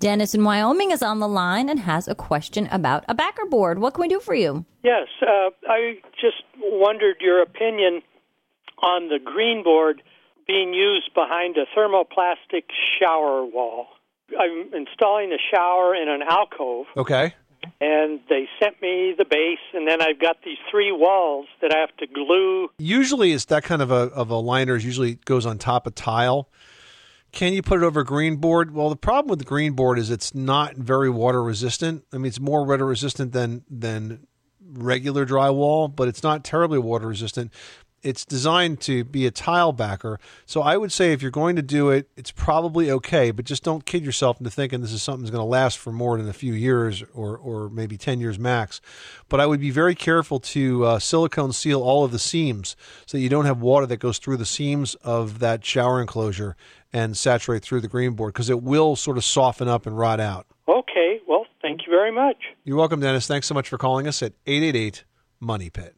Dennis in Wyoming is on the line and has a question about a backer board. What can we do for you? Yes, uh, I just wondered your opinion on the green board being used behind a thermoplastic shower wall. I'm installing a shower in an alcove. Okay. And they sent me the base, and then I've got these three walls that I have to glue. Usually, it's that kind of a of a liner. Usually goes on top of tile. Can you put it over green board? Well, the problem with the green board is it's not very water resistant. I mean, it's more water resistant than than regular drywall, but it's not terribly water resistant it's designed to be a tile backer. So I would say if you're going to do it, it's probably okay, but just don't kid yourself into thinking this is something that's going to last for more than a few years or, or maybe 10 years max. But I would be very careful to uh, silicone seal all of the seams so that you don't have water that goes through the seams of that shower enclosure and saturate through the green board because it will sort of soften up and rot out. Okay. Well, thank you very much. You're welcome, Dennis. Thanks so much for calling us at 888 Money Pit.